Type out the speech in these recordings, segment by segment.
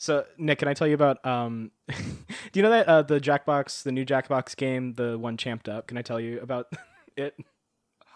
So Nick, can I tell you about um do you know that uh the Jackbox, the new Jackbox game, the one Champ'd Up? Can I tell you about it?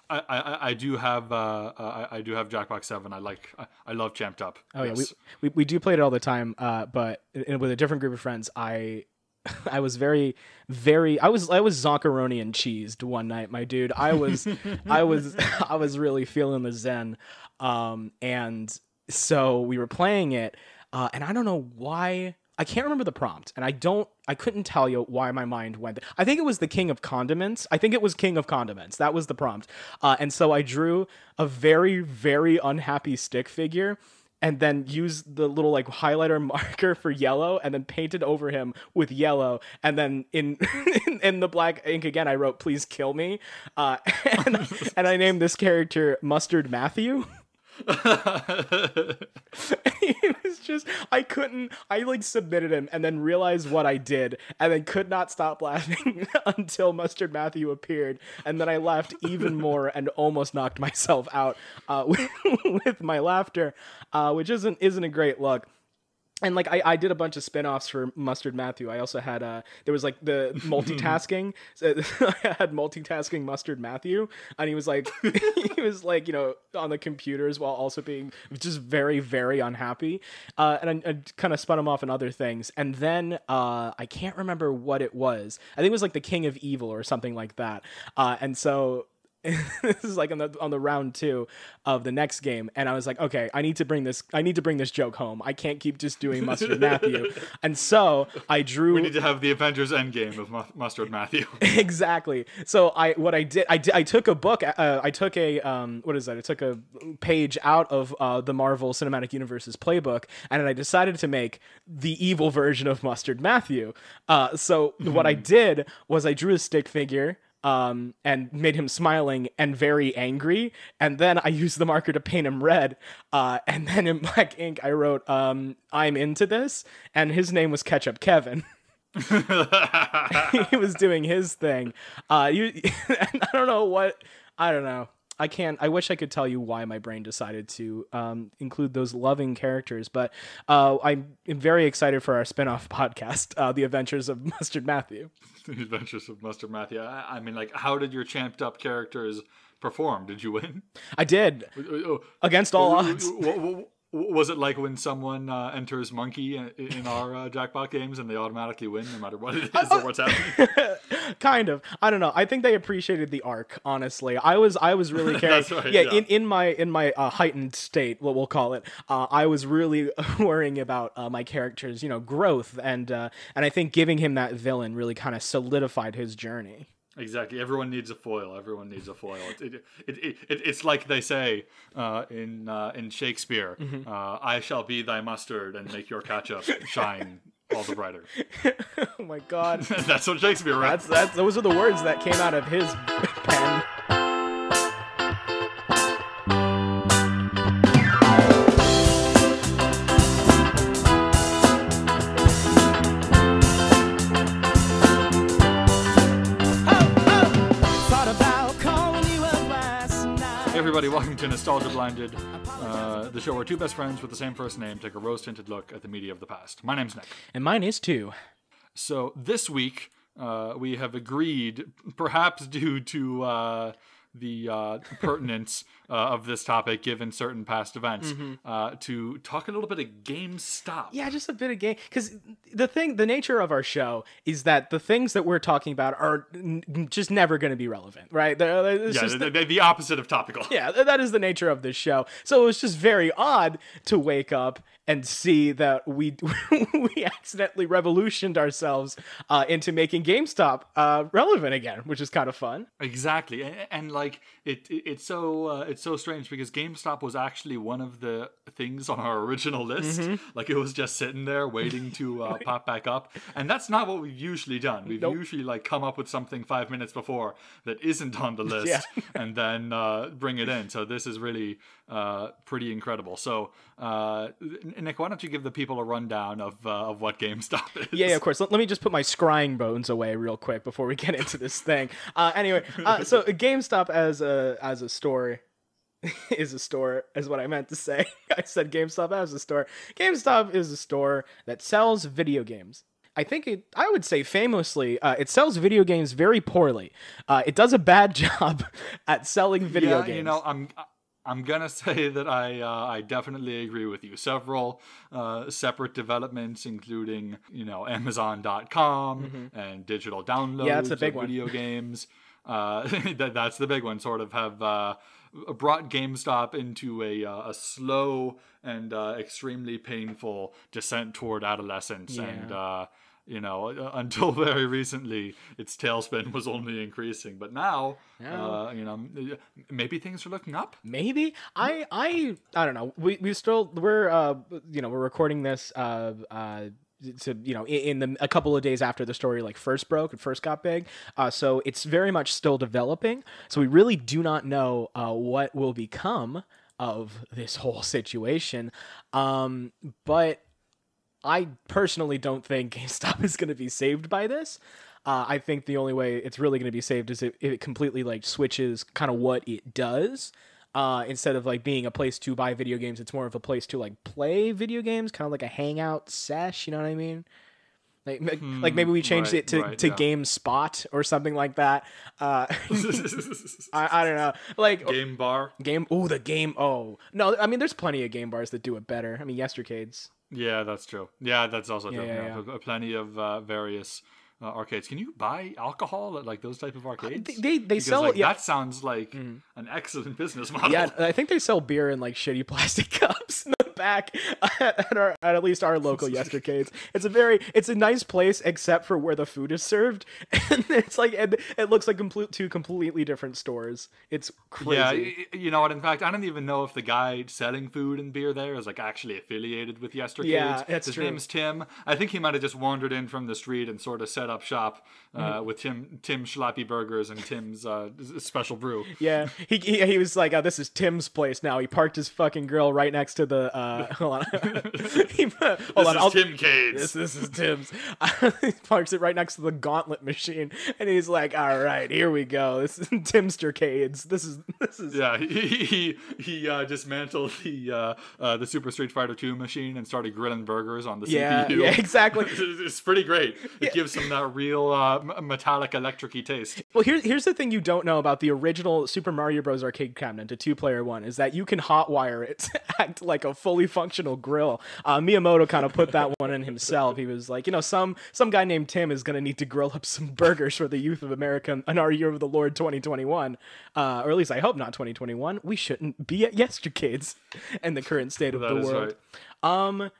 I, I, I do have uh, I, I do have Jackbox Seven. I like I, I love Champ'd Up. Oh yeah, we, we we do play it all the time. Uh, but in, with a different group of friends, I I was very very I was I was zonkaroni and cheesed one night, my dude. I was I was I was really feeling the zen. Um, and so we were playing it, uh, and I don't know why. I can't remember the prompt, and I don't. I couldn't tell you why my mind went. I think it was the King of Condiments. I think it was King of Condiments. That was the prompt. Uh, and so I drew a very, very unhappy stick figure, and then used the little like highlighter marker for yellow, and then painted over him with yellow, and then in in, in the black ink again, I wrote "Please kill me," uh, and, and I named this character Mustard Matthew. it was just I couldn't I like submitted him and then realized what I did and then could not stop laughing until Mustard Matthew appeared. And then I laughed even more and almost knocked myself out uh, with, with my laughter, uh, which isn't isn't a great look and like I, I did a bunch of spin-offs for mustard matthew. I also had uh there was like the multitasking. So i had multitasking mustard matthew and he was like he was like you know on the computers while also being just very very unhappy. Uh and i, I kind of spun him off in other things. And then uh i can't remember what it was. I think it was like the king of evil or something like that. Uh and so this is like on the on the round two of the next game, and I was like, okay, I need to bring this. I need to bring this joke home. I can't keep just doing Mustard Matthew, and so I drew we need to have the Avengers Endgame of Mustard Matthew. exactly. So I what I did I did I took a book. Uh, I took a um what is that? I took a page out of uh, the Marvel Cinematic Universe's playbook, and I decided to make the evil version of Mustard Matthew. Uh, so what I did was I drew a stick figure um, and made him smiling and very angry. And then I used the marker to paint him red. Uh, and then in black ink, I wrote, um, I'm into this. And his name was Ketchup Kevin. he was doing his thing. Uh, you, I don't know what, I don't know. I can't. I wish I could tell you why my brain decided to um, include those loving characters, but uh, I'm very excited for our spin-off podcast, uh, "The Adventures of Mustard Matthew." the Adventures of Mustard Matthew. I, I mean, like, how did your Champ'd Up characters perform? Did you win? I did Oh, against all odds. Was it like when someone uh, enters monkey in- in our uh, Jackbox games and they automatically win no matter what it is or what's happening? kind of i don't know i think they appreciated the arc honestly i was i was really caring right, yeah, yeah. in in my in my uh, heightened state what we'll call it uh, i was really worrying about uh, my character's you know growth and uh, and i think giving him that villain really kind of solidified his journey Exactly. Everyone needs a foil. Everyone needs a foil. It, it, it, it, it, it's like they say uh, in uh, in Shakespeare, Mm-hmm. uh, "I shall be thy mustard and make your ketchup shine all the brighter." oh my god That's what Shakespeare wrote. that's that's those are the words that came out of his everybody, welcome to Nostalgia Blinded, uh, the show where two best friends with the same first name take a rose-tinted look at the media of the past. My name's Nick. and mine is too So this week uh, we have agreed, perhaps due to uh, the uh, pertinence uh, of this topic given certain past events, uh, to talk a little bit of GameStop. Yeah, just a bit of game. Because the thing, the nature of our show is that the things that we're talking about are n- just never going to be relevant, right? They're- Yeah, just the, the, the opposite of topical. yeah, th- that is the nature of this show. So it was just very odd to wake up and see that we we accidentally revolutioned ourselves uh, into making GameStop uh, relevant again, which is kind of fun. Exactly, and, and like it, it it's so uh, it's so strange because GameStop was actually one of the things on our original list. Mm-hmm. Like it was just sitting there waiting to uh, pop back up, and that's not what we've usually done. We've Nope. usually like come up with something five minutes before that isn't on the list, and then uh, bring it in. So this is really uh, pretty incredible. So uh, Nick, why don't you give the people a rundown of uh, of what GameStop is? Yeah, yeah, of course. Let, let me just put my scrying bones away real quick before we get into this thing. Uh, anyway, uh, so GameStop as a as a store is a store, is what I meant to say. I said GameStop as a store. GameStop is a store that sells video games. I think it, I would say famously, uh, it sells video games very poorly. Uh, it does a bad job at selling video yeah, games. you know, I'm I'm gonna say that I uh, I definitely agree with you. Several uh, separate developments, including you know Amazon.com and digital downloads Mm-hmm. Yeah, that's a big of one. video games. Uh, that, that's the big one. Sort of have uh, brought GameStop into a uh, a slow and uh, extremely painful descent toward adolescence, and Yeah. uh, you know until very recently, its tailspin was only increasing. But now, Now- uh, you know, maybe things are looking up. Maybe I I I don't know. We we still we're uh you know we're recording this uh uh to you know in, the a couple of days after the story like first broke and first got big. Uh, so it's very much still developing. So we really do not know uh what will become of this whole situation. Um, but I personally don't think GameStop is going to be saved by this. Uh, I think the only way it's really going to be saved is if, if it completely like switches kind of what it does. Uh, instead of like being a place to buy video games, it's more of a place to like play video games, kind of like a hangout sesh. You know what I mean? Like, like- like maybe we changed right, it to, right, to yeah. Game Spot or something like that. Uh, I, I don't know. Like Game bar. game. Oh, the game. Oh no, I mean, there's plenty of game bars that do it better. I mean, Yestercades. Yeah, that's true. Yeah, that's also true. Yeah, Yeah, yeah, Plenty of uh, various uh, arcades. Can you buy alcohol at like those type of arcades? they- they- they Because, sell- like, yeah. That sounds like an excellent business model. Yeah, I think they sell beer in like shitty plastic cups back at our at, at least our local Yestercades. It's a very it's a nice place except for where the food is served, and it's like and it looks like complete two completely different stores. It's crazy. Yeah, you know what? In fact, I don't even know if the guy selling food and beer there is like actually affiliated with Yestercades. Yeah, that's His true. name's Tim. I think he might have just wandered in from the street and sort of set up shop uh, Mm-hmm. with Tim Tim Schlappy Burgers and Tim's uh, special brew. Yeah, he, he he was like, oh, "This is Tim's place now." He parked his fucking grill right next to the. Uh, hold on, he, hold This on, is I'll- Tim Cades. This, this is Tim's. he parks it right next to the gauntlet machine, and he's like, "All right, here we go. This is Timstercades. This is this is Yeah, he he he uh, dismantled the uh, uh, the Super Street Fighter 2 machine and started grilling burgers on the yeah, CPU. yeah, exactly." It's it's pretty great. It gives him that real uh, metallic electric-y taste. Well, here's here's the thing you don't know about the original Super Mario Bros. arcade cabinet, a two-player one, is that you can hotwire it to act like a fully functional grill. Uh, Miyamoto kind of put that one in himself. He was like, you know, some some guy named Tim is gonna need to grill up some burgers for the youth of America in our year of the Lord 2021, uh, or at least I hope not 2021. We shouldn't be at Yestercades in the current state of That the world. right. Um,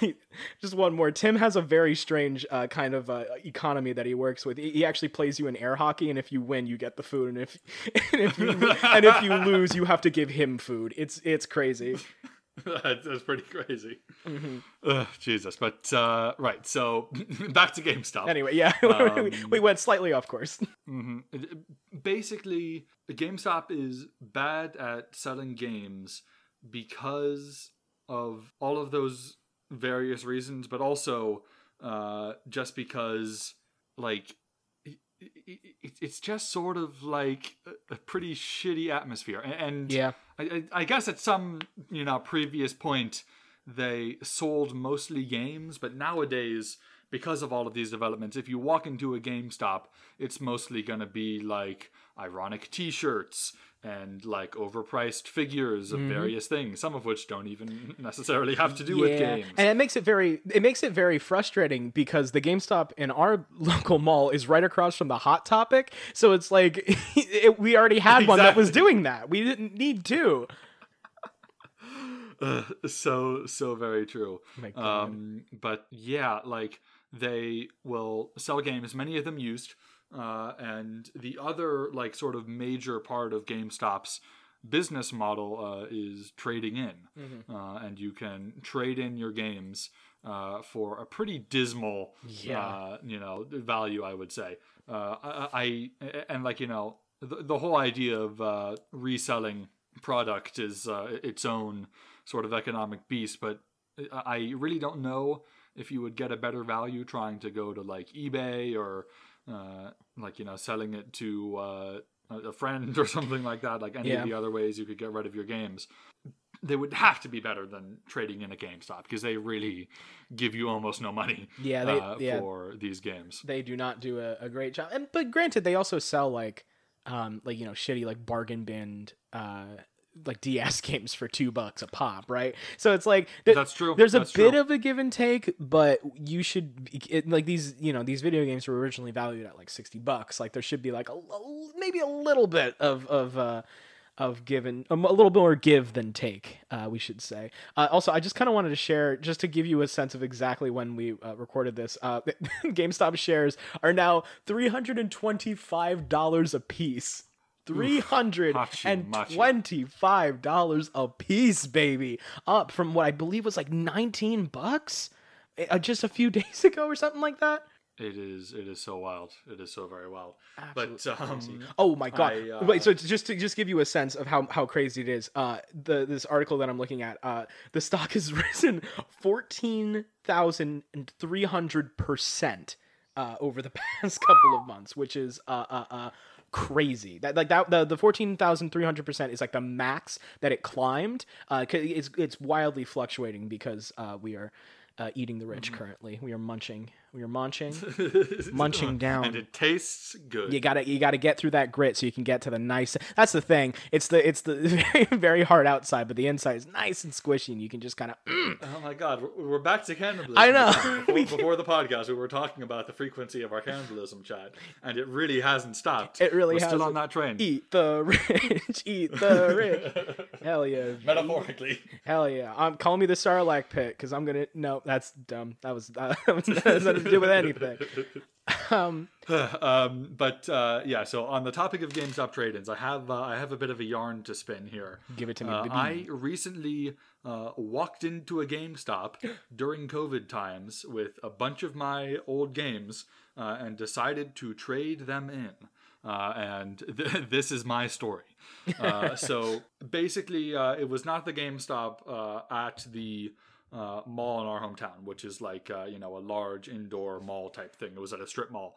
just one more. Tim has a very strange uh, kind of uh, economy that he works with. He, he actually plays you in air hockey, and if you win, you get the food, and if and if you and if you lose, you have to give him food. It's it's crazy. that's, that's pretty crazy. Mm-hmm. Ugh, Jesus, but uh, right. So back to GameStop. Anyway, yeah, we, we went slightly off course. Mhm. It- Basically, GameStop is bad at selling games because of all of those various reasons, but also uh, just because, like, it's just sort of like a- a pretty shitty atmosphere. And Yeah. I, I I guess at some you know previous point they sold mostly games, but nowadays because of all of these developments, if you walk into a GameStop, it's mostly gonna be like ironic T-shirts and like overpriced figures of various things, some of which don't even necessarily have to do with games. and it makes it very it makes it very frustrating because the GameStop in our local mall is right across from the Hot Topic, so it's like it, we already had one that was doing that. We didn't need to. Ugh, so so very true. Um, but yeah, like they will sell games, many of them used, uh, and the other like sort of major part of GameStop's business model uh, is trading in, Mm-hmm. uh, and you can trade in your games uh, for a pretty dismal, Yeah. uh, you know, value. I would say. Uh, I, I and like you know the, the whole idea of uh, reselling product is uh, its own sort of economic beast, but I really don't know if you would get a better value trying to go to like eBay or uh, like you know selling it to uh, a friend or something like that, like any Yeah. of the other ways you could get rid of your games, they would have to be better than trading in a GameStop because they really give you almost no money Yeah, they- uh, yeah. for these games. they do not do a, a great job. And but granted, they also sell like, um, like you know, shitty like bargain bin uh, like DS games for two bucks a pop, right? So it's like th- That's true. There's a bit true. of a give and take, but you should it, like these. You know, these video games were originally valued at like sixty bucks. Like there should be like a, a- maybe a little bit of of. Uh, of given um, a little bit more give than take, uh, we should say. Uh, also, I just kind of wanted to share, just to give you a sense of exactly when we uh, recorded this. Uh, GameStop shares are now three hundred and twenty-five dollars a piece. Three hundred and twenty-five dollars a piece, baby, up from what I believe was like nineteen bucks uh, just a few days ago or something like that. It is. It is so wild. It is so very wild. but Absolutely crazy. um, oh my god! I, uh, Wait, so to- just to just give you a sense of how how crazy it is, uh, the this article that I'm looking at, uh, the stock has risen fourteen thousand and three hundred percent uh over the past couple of months, which is uh uh. uh crazy. That like that the, the 14,300% is like the max that it climbed. Uh it's it's wildly fluctuating because uh we are uh, eating the Mm-hmm. rich currently. We are munching are munching munching down and it tastes good. you gotta you gotta get through that grit so you can get to the nice that's the thing it's the it's the very very hard outside but the inside is nice and squishy and you can just kind of Oh my god, we're, we're back to cannibalism. I know. Before, before the podcast, we were talking about the frequency of our cannibalism chat, and it really hasn't stopped. It really we're still on that train. eat the rich eat the rich hell yeah Metaphorically. hell yeah um call me the sarlacc pit because i'm gonna no that's dumb that was that has nothing to do with anything um um, but uh, yeah, so on the topic of GameStop trade-ins, I have uh, I have a bit of a yarn to spin here. Give it to me, Uh. I recently uh, walked into a GameStop during COVID times with a bunch of my old games uh, and decided to trade them in. Uh, and th- this is my story. Uh, so basically, uh, it was not the GameStop uh, at the uh, mall in our hometown, which is like uh, you know a large indoor mall type thing. It was at a strip mall.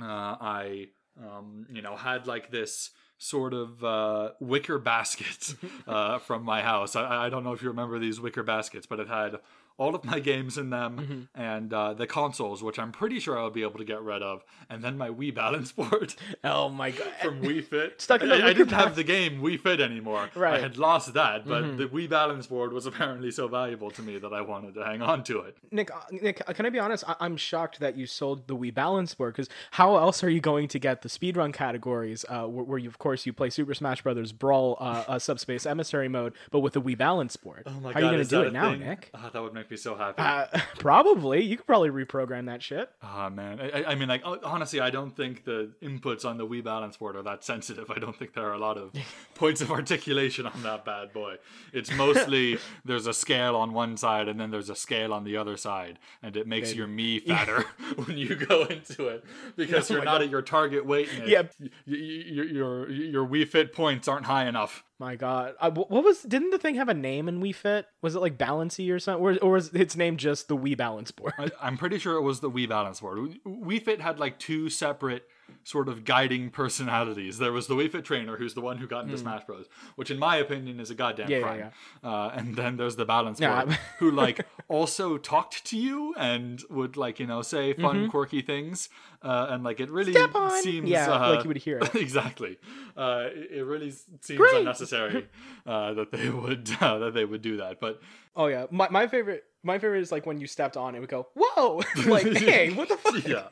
Uh, I um, you know had like this sort of uh, wicker basket uh, from my house. I, I don't know if you remember these wicker baskets, but it had all of my games in them and uh, the consoles, which I'm pretty sure I'll be able to get rid of, and then my Wii balance board oh my god from Wii Fit. Stuck in the I, I didn't have the game Wii Fit anymore. Right. I had lost that, but the Wii balance board was apparently so valuable to me that I wanted to hang on to it. Nick, uh, Nick, uh, can I be honest? I- I'm shocked that you sold the Wii Balance board because how else are you going to get the speedrun categories uh, where, where you, of course, you play Super Smash Brothers Brawl uh, uh, Subspace Emissary mode, but with the Wii Balance board? Oh my how are you going to do it now, thing? Nick? Ah, that would make me so happy. Uh, probably. You could probably reprogram that shit. Ah man, I, I- mean, like honestly, I don't think the inputs on the Wii balance board are that sensitive. I don't think there are a lot of points of articulation on that bad boy. It's mostly there's a scale on one side and then there's a scale on the other side, and it makes your me fatter when you go into it because you're not at your target weight. In it. Yeah. Y- y- your your your Wii Fit points aren't high enough. My God, wh- what was? Didn't the thing have a name in Wii Fit? Was it like Balancy or something, or, or was its name just the Wii Balance board? I, I'm pretty sure it was the Wii Balance board. Wii Fit had like two separate sort of guiding personalities. There was the Wii Fit trainer, who's the one who got into Smash Bros, which in my opinion is a goddamn. Yeah, yeah, crime. Uh, and then there's the Balance Yeah, board, who like also talked to you and would like you know say fun, quirky things, uh, and like it really Mm-hmm. Seems Yeah, uh, like you would hear it. exactly. Uh, it, it really seems Great. unnecessary uh, that they would uh, that they would do that, but. Oh yeah, my, my favorite my favorite is like when you stepped on it, would go whoa, like hey, what the fuck? yeah.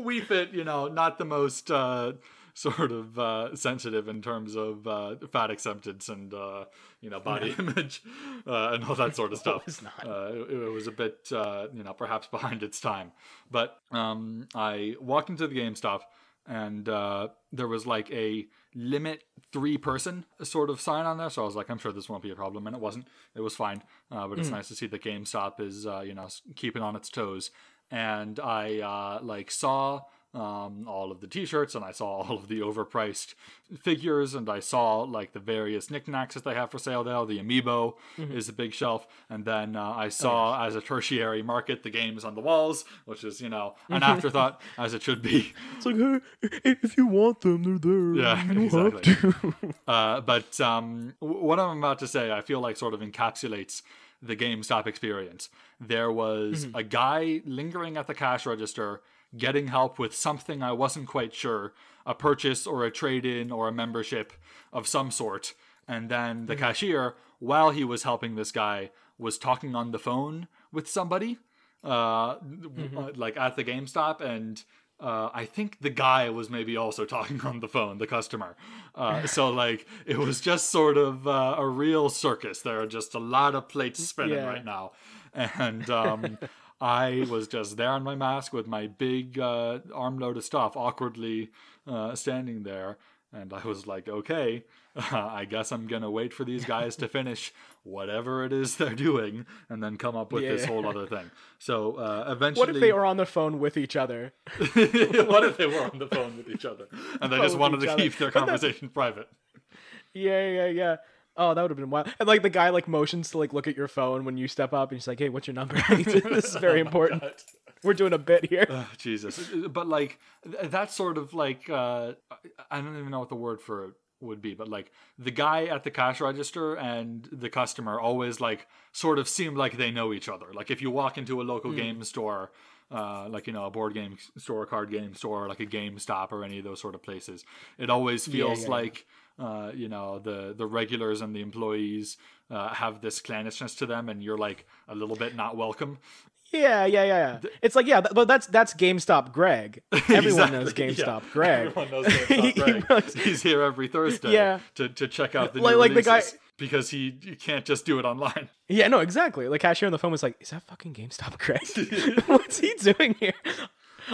we fit, you know, not the most uh, sort of uh, sensitive in terms of uh, fat acceptance and uh, you know body image uh, and all that sort of stuff. it's not. Uh, it, it was a bit, uh, you know, perhaps behind its time. But um, I walked into the game GameStop and uh, there was like a limit three person sort of sign on there. So I was like, I'm sure this won't be a problem, and it wasn't. It was fine. Uh, but it's nice to see that GameStop is uh, you know keeping on its toes. And I uh, like saw. Um, all of the T-shirts, and I saw all of the overpriced figures, and I saw like the various knickknacks that they have for sale there. The amiibo is a big shelf, and then uh, I saw as a tertiary market the games on the walls, which is you know an afterthought as it should be. It's like, hey, if you want them, they're there. Yeah, You don't have exactly. Uh, but um, what I'm about to say, I feel like sort of encapsulates the GameStop experience. There was a guy lingering at the cash register getting help with something I wasn't quite sure a purchase or a trade in or a membership of some sort. And then the cashier, while he was helping this guy, was talking on the phone with somebody, uh, w- like at the GameStop. And uh, I think the guy was maybe also talking on the phone, the customer. Uh, so like it was just sort of uh, a real circus. There are just a lot of plates spinning Yeah. right now, and um, I was just there on my mask with my big uh, armload of stuff, awkwardly uh, standing there. And I was like, okay, I guess I'm gonna wait for these guys to finish whatever it is they're doing, and then come up with this whole other thing. So uh, eventually, What if they were on the phone with each other? what if they were on the phone with each other and they just wanted to keep their conversation private? Yeah, yeah, yeah. Oh, that would have been wild. And like the guy like motions to like look at your phone when you step up, and he's like, "Hey, what's your number?" this is very important. We're doing a bit here. Ugh, Jesus, but like that sort of like uh, I don't even know what the word for it would be, but like the guy at the cash register and the customer always like sort of seem like they know each other. Like if you walk into a local game store. Uh, like you know, a board game store, a card game store, like a GameStop or any of those sort of places. It always feels yeah, yeah. like uh, you know the the regulars and the employees uh, have this clannishness to them, and you're like a little bit not welcome. Yeah, yeah, yeah. yeah. It's like yeah, but that's that's GameStop Greg. Everyone knows GameStop yeah. Greg. Everyone knows He GameStop Greg. runs- He's here every Thursday Yeah. to, to check out the Like- new like the guy- releases because he you can't just do it online. Yeah, no, exactly. The cashier on the phone was like, "Is that fucking GameStop Greg? What's he doing here?"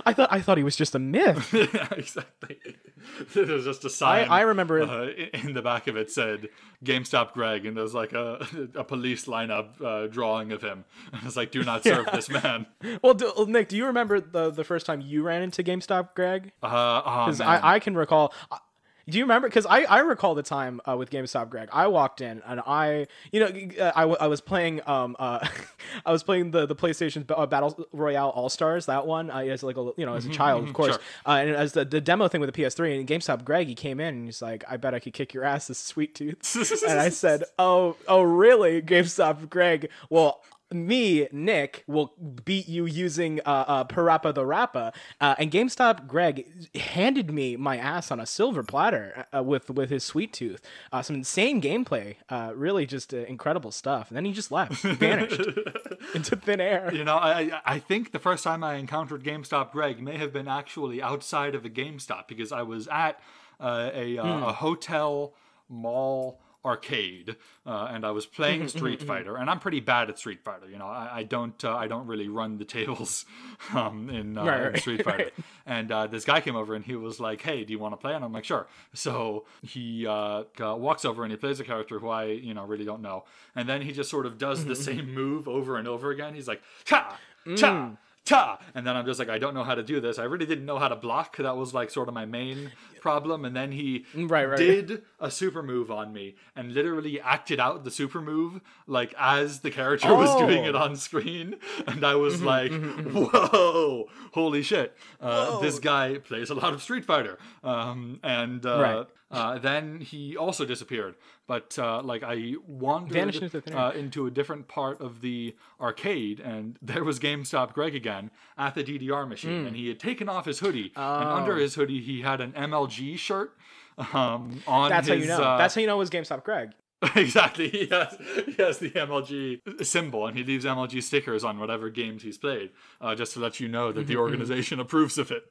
I thought I thought he was just a myth. yeah, exactly. There's just a sign. I remember- uh, in the back of it said GameStop Greg, and there's like a a police lineup uh, drawing of him, and it's like, "Do not serve this man." Well, do, well, Nick, do you remember the the first time you ran into GameStop Greg? Uh, oh, Because. I, I can recall. I- Do you remember? Because I, I recall the time uh, with GameStop Greg. I walked in and I, you know, uh, I, w- I was playing um uh, I was playing the the PlayStation uh, Battle Royale All Stars that one uh, as like a you know as a child of course sure. uh, and as the, the demo thing with the PS3 and GameStop Greg he came in and he's like I bet I could kick your ass this sweet tooth and I said oh oh really GameStop Greg well me, Nick, will beat you using uh, uh, PaRappa the Rapper. Uh, and GameStop Greg handed me my ass on a silver platter uh, with with his sweet tooth. Uh, some insane gameplay, uh, really just uh, incredible stuff. And then he just left, he vanished into thin air. You know, I I- think the first time I encountered GameStop Greg may have been actually outside of a GameStop because I was at uh, a uh, Hmm. a hotel mall arcade uh, and I was playing Mm-hmm, Street Fighter and I'm pretty bad at Street Fighter. You know, I, I don't uh, I don't really run the tables um, in, uh, Right, in Street Fighter. And uh, this guy came over and he was like, "Hey, do you want to play?" And I'm like, "Sure." So he uh, walks over and he plays a character who I you know really don't know, and then he just sort of does Mm-hmm, the same move over and over again. He's like, "Cha, cha." Ta! And then I'm just like, I don't know how to do this. I really didn't know how to block. That was like sort of my main problem. And then he Right, right. did a super move on me and literally acted out the super move like as the character was doing Oh. it on screen. And I was like, whoa, holy shit. Uh, this guy plays a lot of Street Fighter. Um, and uh, Right. Uh, then he also disappeared. But uh, like I wandered Vanished into uh, into a different part of the arcade, and there was GameStop Greg again at the DDR machine, Hmm. and he had taken off his hoodie, and Oh. under his hoodie he had an MLG shirt. Um, on That's how you know. uh, That's how you know it was GameStop Greg. exactly. He has, he has the MLG symbol, and he leaves MLG stickers on whatever games he's played, uh, just to let you know that the organization approves of it.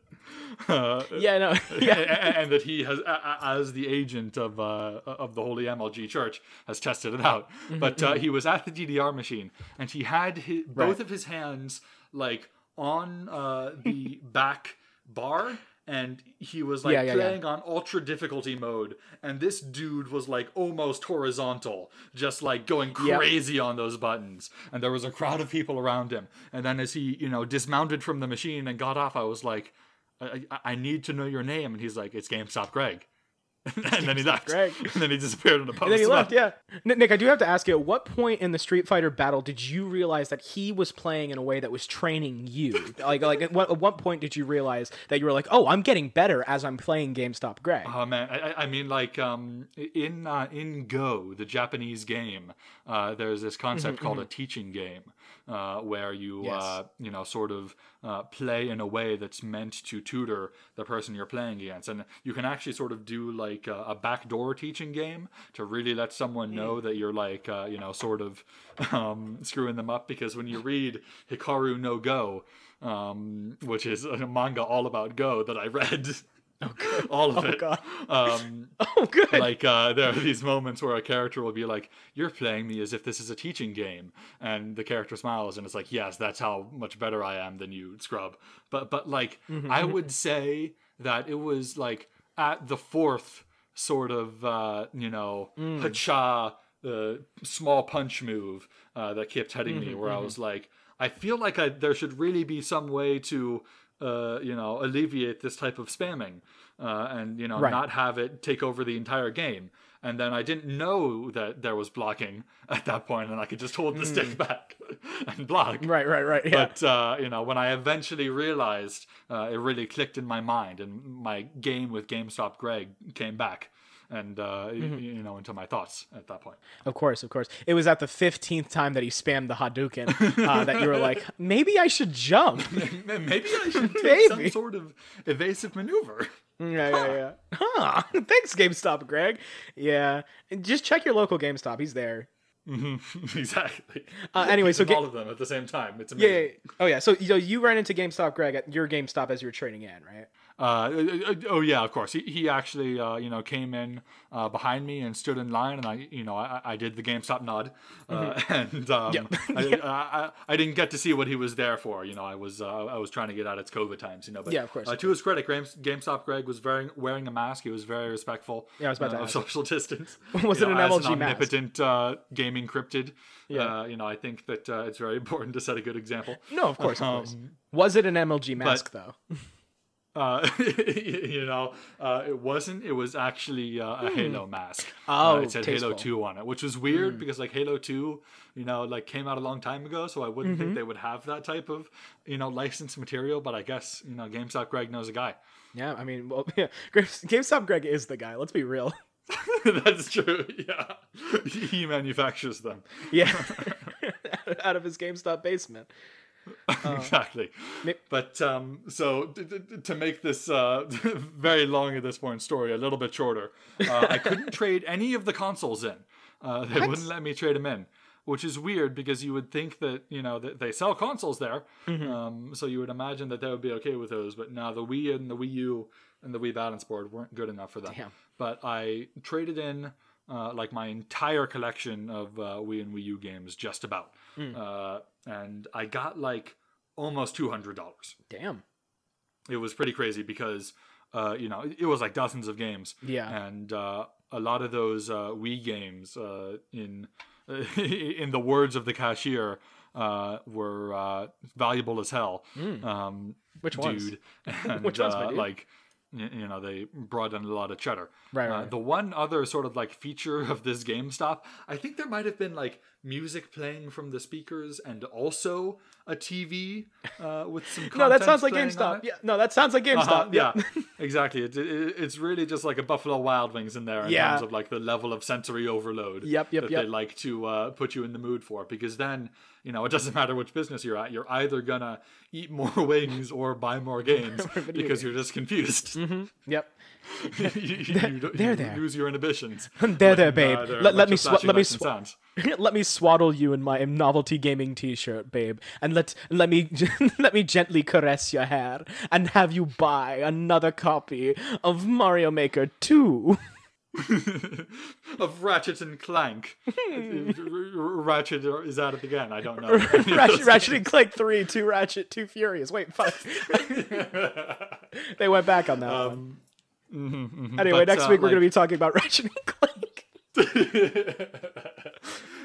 Uh, Yeah, no. yeah. Yeah. and that he has, as the agent of uh, of the Holy MLG Church, has tested it out. But uh, he was at the DDR machine, and he had his, both of his hands like on uh, the back bar. And he was like Yeah, yeah, yeah. playing on ultra difficulty mode, and this dude was like almost horizontal, just like going Yep. crazy on those buttons. And there was a crowd of people around him. And then as he, you know, dismounted from the machine and got off, I was like, I, I, I need to know your name. And he's like, it's GameStop Greg. and then he left. Greg. And then he disappeared in a post. And then he left, yeah. Nick, I do have to ask you, at what point in the Street Fighter battle did you realize that he was playing in a way that was training you? like, like at what, at what point did you realize that you were like, oh, I'm getting better as I'm playing GameStop Greg? Oh man, I, I- mean, like um, in uh, in Go, the Japanese game, uh, there's this concept called a teaching game, uh, where you Mm-hmm, Yes. uh, you know sort of uh, play in a way that's meant to tutor the person you're playing against, and you can actually sort of do like a, a backdoor teaching game to really let someone Mm. know that you're like uh, you know sort of um, screwing them up because when you read Hikaru no Go. Um, which is a manga all about Go that I read. all of Oh, it. God. Um, oh, good. like uh, there are these moments where a character will be like, "You're playing me as if this is a teaching game," and the character smiles and it's like, "Yes, that's how much better I am than you, scrub." But but like I would say that it was like at the fourth sort of uh, you know hacha uh, small punch move uh, that kept hitting me, where I was like, I feel like I, there should really be some way to. Uh, you know, alleviate this type of spamming, uh, and you know, Right. not have it take over the entire game. And then I didn't know that there was blocking at that point, and I could just hold the stick back and block. right, right, right. Yeah. But uh, you know, when I eventually realized, uh, it really clicked in my mind, and my game with GameStop Greg came back, and uh, Mm-hmm. you know, into my thoughts at that point. Of course, of course. It was at the 15th time that he spammed the Hadouken uh, that you were like, maybe I should jump. Maybe I should take some sort of evasive maneuver. Yeah, yeah, yeah. Huh. Thanks, GameStop, Greg. Yeah. And just check your local GameStop. He's there. exactly. Uh, anyway, so all of them at the same time. It's amazing. yeah, yeah. Oh, yeah. So, you know, you ran into GameStop, Greg, at your GameStop as you were trading in, right? Uh, uh, oh yeah, of course. He, he actually uh, you know came in uh, behind me and stood in line, and I you know I, I did the GameStop nod, uh, and um, Yep. I, I, I didn't get to see what he was there for. You know, I was uh, I was trying to get out. It's COVID times, you know. But Yeah, of course, Uh, to his credit, Games, GameStop Greg was wearing wearing a mask. He was very respectful. Yeah, I was about to uh, of ask. social distance. Was You it know, an MLG mask? omnipotent uh, gaming cryptid. Yeah. Uh, you know, I think that uh, it's very important to set a good example. No, of course, of course. Um, Was it an MLG mask, though? uh, you know, uh, it wasn't. It was actually uh, a Halo mask. Oh, uh, it said Halo. Two on it, which was weird because like Halo Two, you know, like came out a long time ago, so I wouldn't think they would have that type of you know licensed material. But I guess you know, GameStop Greg knows a guy. Yeah, I mean, well, yeah. GameStop Greg is the guy. Let's be real. That's true. Yeah, he manufactures them Yeah. Out of his GameStop basement. exactly. ma- But um, so d- d- to make this uh, very long at this point story a little bit shorter, uh, I couldn't trade any of the consoles in. Uh, they wouldn't let me trade them in, which is weird because you would think that you know that they sell consoles there, um, so you would imagine that they would be okay with those. But now the Wii and the Wii U and the Wii Balance Board weren't good enough for them. Damn. But I traded in. Uh, like my entire collection of uh, Wii and Wii U games, just about, uh, and I got like almost two hundred dollars Damn. it was pretty crazy because uh, you know it was like dozens of games Yeah. and uh, a lot of those uh, Wii games uh, in in the words of the cashier uh, were uh, valuable as hell um, Hmm. Which ones? dude and Which ones, uh, like you know they brought in a lot of cheddar Right, uh, right. the one other sort of like feature of this GameStop, I think there might have been like music playing from the speakers and also a TV uh, with some. No, that sounds like GameStop. Yeah. No, that sounds like GameStop. Uh-huh, yeah. exactly. It, it, it's really just like a Buffalo Wild Wings in there in Yeah. terms of like the level of sensory overload. Yep, yep, that yep. they like to uh, put you in the mood for because then you know it doesn't matter which business you're at. You're either gonna eat more wings or buy more games because you're just confused. Yep. you, you- you there, lose your inhibitions. There, there, babe. uh, there are let, let me flashy let me lights and swa- sounds. let me swaddle you in my novelty gaming T-shirt, babe, and let let me let me gently caress your hair and have you buy another copy of Mario Maker Two. of Ratchet and Clank. Ratchet is at it again. I don't know. Ratchet, Ratchet and Clank Three, Two Ratchet, Two Furious. Wait, fuck. they went back on that one. Anyway, But, next uh, week we're like- going to be talking about Ratchet and Clank.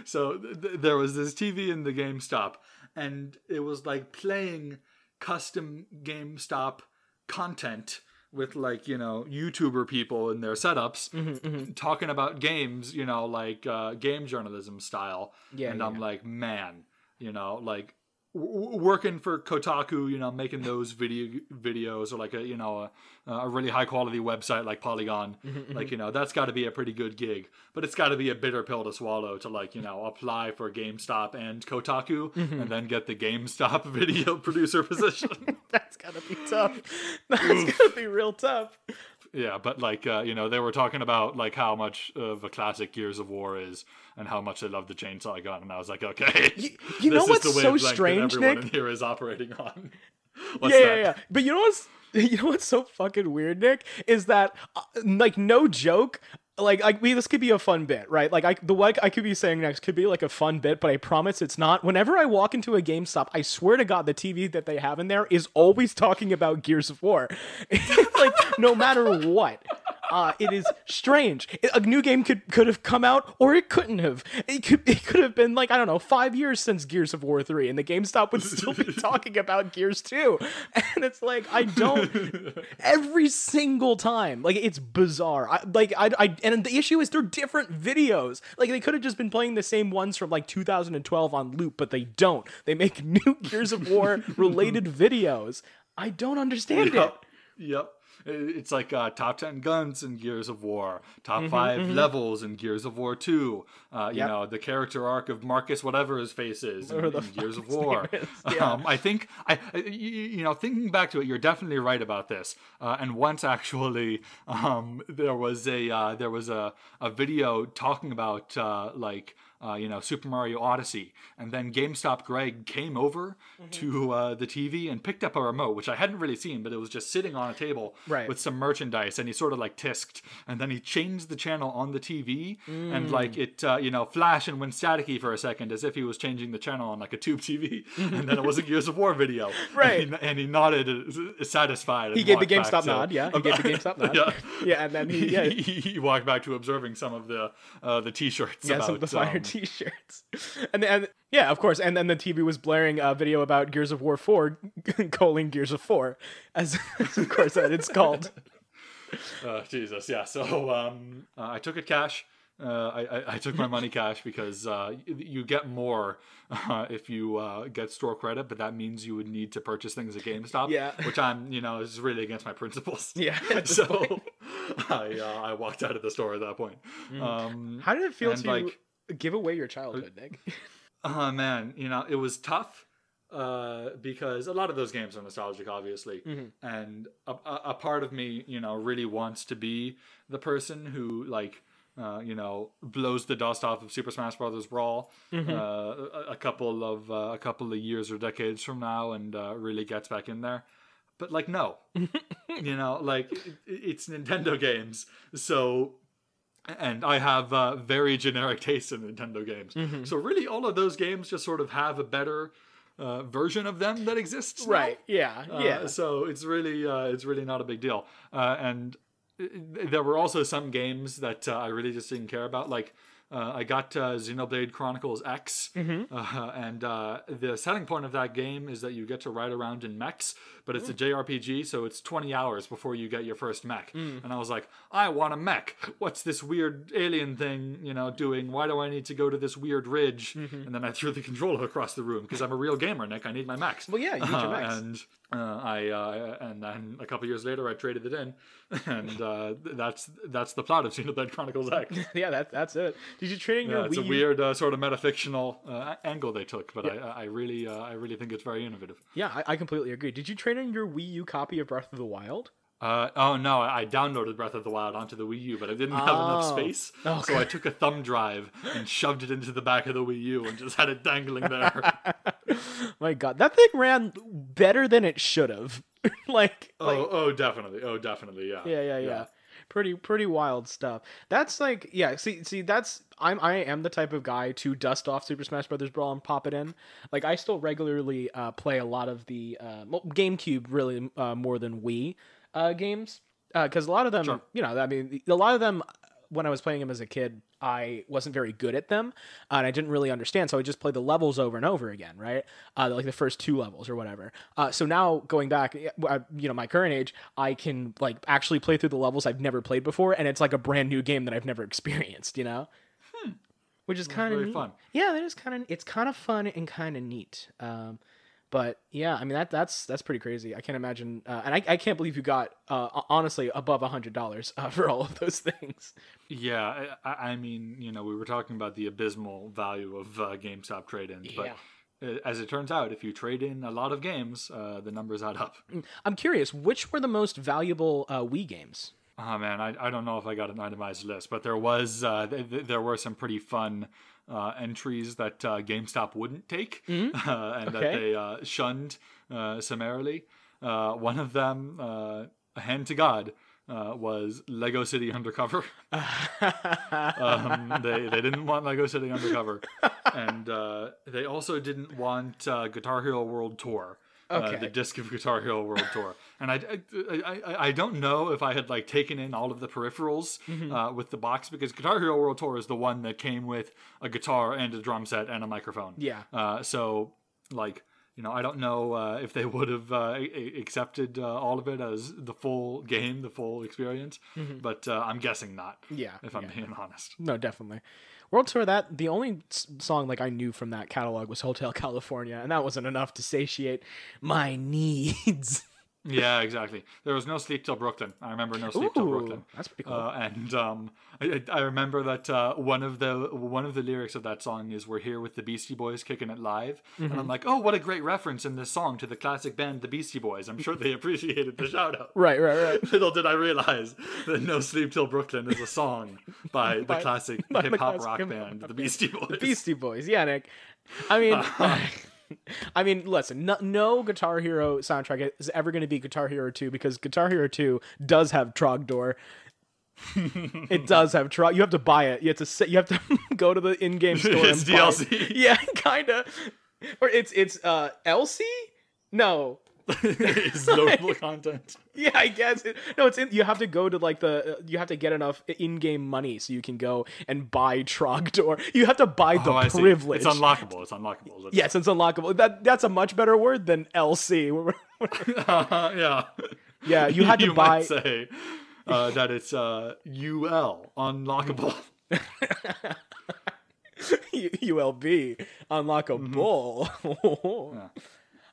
so th- th- there was this TV in the GameStop, and it was like playing custom GameStop content with like you know YouTuber people in their setups Mm-hmm, talking about games, you know, like uh, game journalism style. Yeah, and yeah, I'm like, man, you know, like working for Kotaku, you know, making those video videos or like a you know a, a really high quality website like Polygon, Mm-hmm, like you know that's got to be a pretty good gig. But it's got to be a bitter pill to swallow to like you know apply for GameStop and Kotaku Mm-hmm. and then get the GameStop video producer position. That's gotta be tough. That's got to be real tough. Yeah, but like uh, you know, they were talking about like how much of a classic Gears of War is, and how much they love the chainsaw gun, and I was like, okay, You- you know what's so that strange, everyone Nick? in here is operating on. What's yeah, that? yeah, yeah. But you know what's you know what's so fucking weird, Nick, is that uh, like no joke. Like, like we, this could be a fun bit, right? Like, I, the what I could be saying next could be like a fun bit, but I promise it's not. Whenever I walk into a GameStop, I swear to God, the TV that they have in there is always talking about Gears of War. like, no matter what. Uh, it is strange. A new game could could have come out, or it couldn't have. It could it could have been like I don't know, five years since Gears of War three, and the GameStop would still be talking about Gears two. And it's like I don't. every single time, like it's bizarre. I, like I, I and the issue is they're different videos. Like they could have just been playing the same ones from like 2012 on loop, but they don't. They make new Gears of War related videos. I don't understand it. Yep. It's like uh, top 10 guns in Gears of War, top Mm-hmm, 5 levels in Gears of War 2, uh, you Yep. know, the character arc of Marcus, whatever his face is, in, in Gears of War. yeah. Um, I think, I, you know, thinking back to it, you're definitely right about this. Uh, and once actually, um, there was a, uh, there was a, a video talking about, uh, like, uh, you know, Super Mario Odyssey. And then GameStop Greg came over Mm-hmm. to uh, the TV and picked up a remote, which I hadn't really seen, but it was just sitting on a table Right. with some merchandise. And he sort of like tisked. And then he changed the channel on the TV and like Mm. it, uh, you know, flash and went staticky for a second as if he was changing the channel on like a tube TV. and then it was a Gears of War video. Right. And he, and he nodded uh, satisfied. He gave the back GameStop to- nod. Yeah, he gave the GameStop nod. Yeah. yeah, and then he yeah. he, he walked back to observing some of the uh, the t-shirts. Yeah, about, some of the fire um, T-shirts, and and yeah, of course, and then the TV was blaring a video about Gears of War Four, calling Gears of Four, as, as of course that it's called. Uh, Jesus, yeah. So um, uh, I took it cash. Uh, I, I, I took my money cash because uh, you get more uh, if you uh, get store credit, but that means you would need to purchase things at GameStop. Yeah. which I'm, you know, is really against my principles. Yeah, so. I uh, I walked out of the store at that point. Um, How did it feel to like- give away your childhood, Nick? Oh man, you know, it was tough uh, because a lot of those games are nostalgic, obviously, and a, a, part of me, you know, really wants to be the person who like. Uh, you know, blows the dust off of Super Smash Brothers Brawl uh, a, a couple of uh, a couple of years or decades from now, and uh, really gets back in there. But like, no, you know, like it, it's Nintendo games, so and I have uh, very generic taste in Nintendo games. Mm-hmm. So really, all of those games just sort of have a better uh, version of them that exists. now. right? Yeah, Uh, yeah. So it's really uh, it's really not a big deal. Uh, and uh, there were also some games that uh, I really just didn't care about. Like uh, I got uh, Xenoblade Chronicles X, Mm-hmm. uh, and uh, the selling point of that game is that you get to ride around in mechs, but it's a JRPG, so it's 20 hours before you get your first mech. Mm. And I was like, I want a mech. What's this weird alien thing, you know, doing? Why do I need to go to this weird ridge? Mm-hmm. And then I threw the controller across the room because I'm a real gamer, Nick. I need my mechs. Well, yeah, you need your Uh, mechs. and uh, I uh, and then a couple years later, I traded it in, and uh, that's that's the plot of Xenoblade Chronicles X. yeah, that, that's it. Did you trade in Yeah, your it's a Wii U? weird uh, sort of metafictional uh, angle they took, but I, I really uh, I really think it's very innovative. Yeah, I, I completely agree. Did you trade in your Wii U copy of Breath of the Wild? Uh, oh no, I downloaded Breath of the Wild onto the Wii U, but I didn't have enough Oh. space, Oh, so I took a thumb drive and shoved it into the back of the Wii U and just had it dangling there. My God, that thing ran better than it should have. like, oh, like oh, definitely, oh, definitely, yeah, yeah, yeah, yeah. Pretty, pretty wild stuff. That's like, yeah. See, see, that's I'm, I am the type of guy to dust off Super Smash Brothers Brawl and pop it in. Like, I still regularly uh, play a lot of the uh, well, GameCube, really uh, more than Wii uh, games, because a lot of them, Sure. you know, I mean, a lot of them when I was playing them as a kid, I wasn't very good at them, and I didn't really understand. So I just played the levels over and over again, right? Uh, like the first two levels or whatever. Uh, so now going back, uh, you know, my current age, I can like actually play through the levels I've never played before, and it's like a brand new game that I've never experienced. You know. Which is kind of fun. Yeah, that is kind of it's kind of fun and kind of neat. Um, but yeah, I mean that that's that's pretty crazy. I can't imagine, uh, and I, I can't believe you got uh, honestly above a hundred dollars uh, for all of those things. Yeah, I, I mean, you know, we were talking about the abysmal value of uh, GameStop trade-ins, Yeah. but as it turns out, if you trade in a lot of games, uh, the numbers add up. I'm curious, which were the most valuable uh, Wii games? Oh man, I, I don't know if I got an itemized list, but there was uh, th- th- there were some pretty fun uh, entries that uh, GameStop wouldn't take uh, and that Mm-hmm. They uh, shunned uh, summarily. Uh, one of them, uh, a hand to God, uh, was Lego City Undercover. um, they they didn't want Lego City Undercover, and uh, they also didn't want uh, Guitar Hero World Tour. Uh, the disc of Guitar Hero World Tour, and I, I, I, I don't know if I had like taken in all of the peripherals Mm-hmm. uh, with the box because Guitar Hero World Tour is the one that came with a guitar and a drum set and a microphone. Yeah. Uh, so like you know I don't know uh, if they would have uh, a- accepted uh, all of it as the full game, the full experience, but uh, I'm guessing not. Mm-hmm. Yeah, If I'm yeah. being honest. No, definitely. World Tour. That the only song like I knew from that catalog was Hotel California, and that wasn't enough to satiate my needs. Yeah, exactly. There was no Sleep Till Brooklyn. I remember no Sleep Till Brooklyn. that's pretty cool. Uh, and um, I, I remember that uh, one of the one of the lyrics of that song is "We're here with the Beastie Boys kicking it live," and Mm-hmm. I'm like, "Oh, what a great reference in this song to the classic band the Beastie Boys." I'm sure they appreciated the shout out. right, right, right. Little did I realize that "No Sleep Till Brooklyn" is a song by the classic hip hop rock band the Beastie Boys. Beastie Boys. Yeah, Nick. I mean, Uh-huh. I mean, listen. No, no Guitar Hero soundtrack is ever going to be Guitar Hero 2 because Guitar Hero 2 does have Trogdor. it does have Trog. You have to buy it. You have to sit. You have to go to the in-game store. It's and buy- DLC. Yeah, kind of. Or it's it's uh Elsie. No. it's notable content. Yeah, I guess. It, no, it's in. You have to go to like the. Uh, you have to get enough in-game money so you can go and buy Trogdor. You have to buy the Oh, privilege. It's unlockable. It's unlockable. That's- Yes, it's unlockable. That that's a much better word than LC. yeah. yeah, you had to you buy. might say uh, that it's uh, UL unlockable. ULB unlockable. Uh,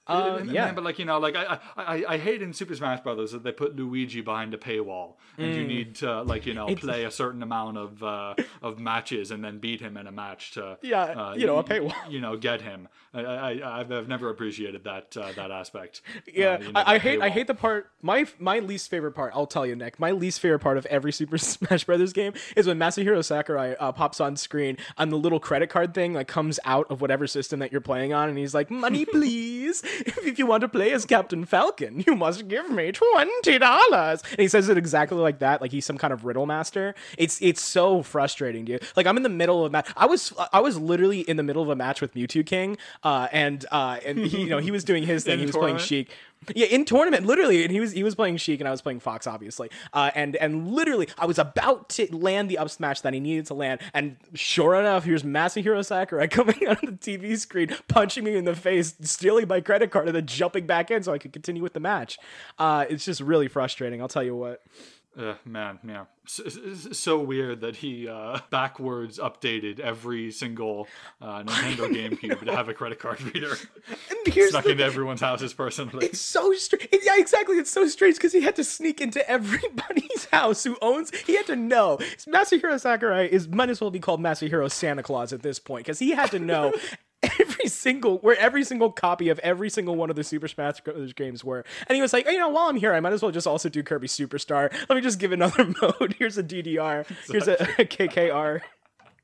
And- yeah. man, but like you know, like I, I I hate in Super Smash Brothers that they put Luigi behind a paywall, and Mm. you need to like you know play a certain amount of uh, of matches and then beat him in a match to Yeah, uh, you know, a paywall. You know, get him. I, I I've, never appreciated that uh, that aspect. Yeah, Uh, you know, I, I hate I hate the part my my least favorite part. I'll tell you, Nick. My least favorite part of every Super Smash Brothers game is when Masahiro Sakurai uh, pops on screen and the little credit card thing like comes out of whatever system that you're playing on, and he's like, "Money, please. if, you want to play as Captain Falcon, you must give me twenty dollars." And he says it exactly like that, like he's some kind of riddle master. It's it's so frustrating, dude. Like I'm in the middle of a match. I was I was literally in the middle of a match with Mew2King, uh, and uh, and he you know he was doing his thing. He was playing? Sheik. Yeah, in tournament, literally, and he was he was playing Sheik, and I was playing Fox, obviously. Uh, and and literally, I was about to land the up smash that he needed to land, and sure enough, here's Masahiro Sakurai coming out on the TV screen, punching me in the face, stealing my credit card, and then jumping back in so I could continue with the match. Uh, it's just really frustrating. I'll tell you what. Uh, man, yeah, so, so weird that he uh, backwards updated every single uh, Nintendo GameCube to have a credit card reader And here's snuck the into everyone's houses personally. It's so strange. Yeah, exactly. It's so strange because he had to sneak into everybody's house who owns. He had to know. Masahiro Sakurai is might as well be called Masahiro Santa Claus at this point because he had to know. Every single, where every single copy of every single one of the Super Smash Bros. games were, and he was like, oh, you know, while I'm here, I might as well just also do Kirby Super Star. Let me just give another mode. Here's a DDR. Here's a, a KKR.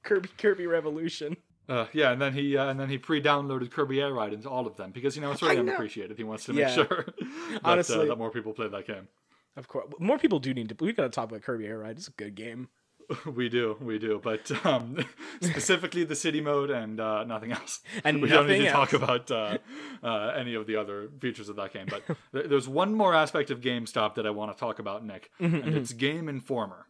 Kirby Kirby Revolution. Uh, yeah, and then he uh, and then he pre-downloaded Kirby Air Ride into all of them because you know it's really unappreciated. He wants to make Yeah. sure that, Honestly. uh, that more people play that game. Of course, more people do need to. We got to talk about Kirby Air Ride. It's a good game. we do, we do, but um, specifically the city mode and uh, nothing else. And we don't need to talk about uh, uh, any of the other features of that game. But th- there's one more aspect of GameStop that I want to talk about, Nick, Mm-hmm, and it's Game Informer.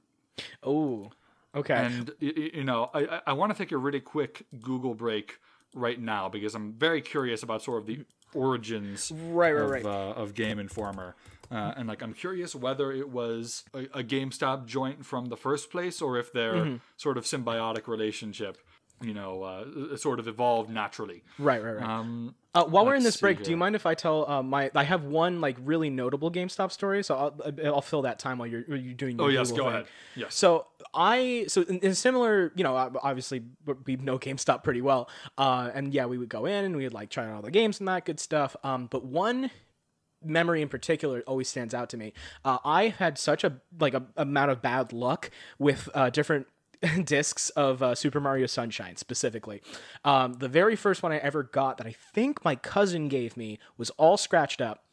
Oh, Okay. And y- you know, I I- I want to take a really quick Google break right now because I'm very curious about sort of the origins Right, right, of, right. Uh, of Game Informer. Uh, and like, I'm curious whether it was a, a GameStop joint from the first place, or if their Mm-hmm. sort of symbiotic relationship, you know, uh, sort of evolved naturally. Right, right, right. Um, Uh, while we're in this break, do you mind if I tell uh, my? I have one like really notable GameStop story, so I'll, I'll fill that time while you're you're doing. Your oh yes, Google go thing. ahead. Yes. So I so in, in similar, you know, obviously we know GameStop pretty well, uh, and yeah, we would go in and we would like try out all the games and that good stuff. Um, but one memory in particular always stands out to me. Uh, I had such a like a amount of bad luck with uh, different discs of uh, Super Mario Sunshine specifically. Um, the very first one I ever got that I think my cousin gave me was all scratched up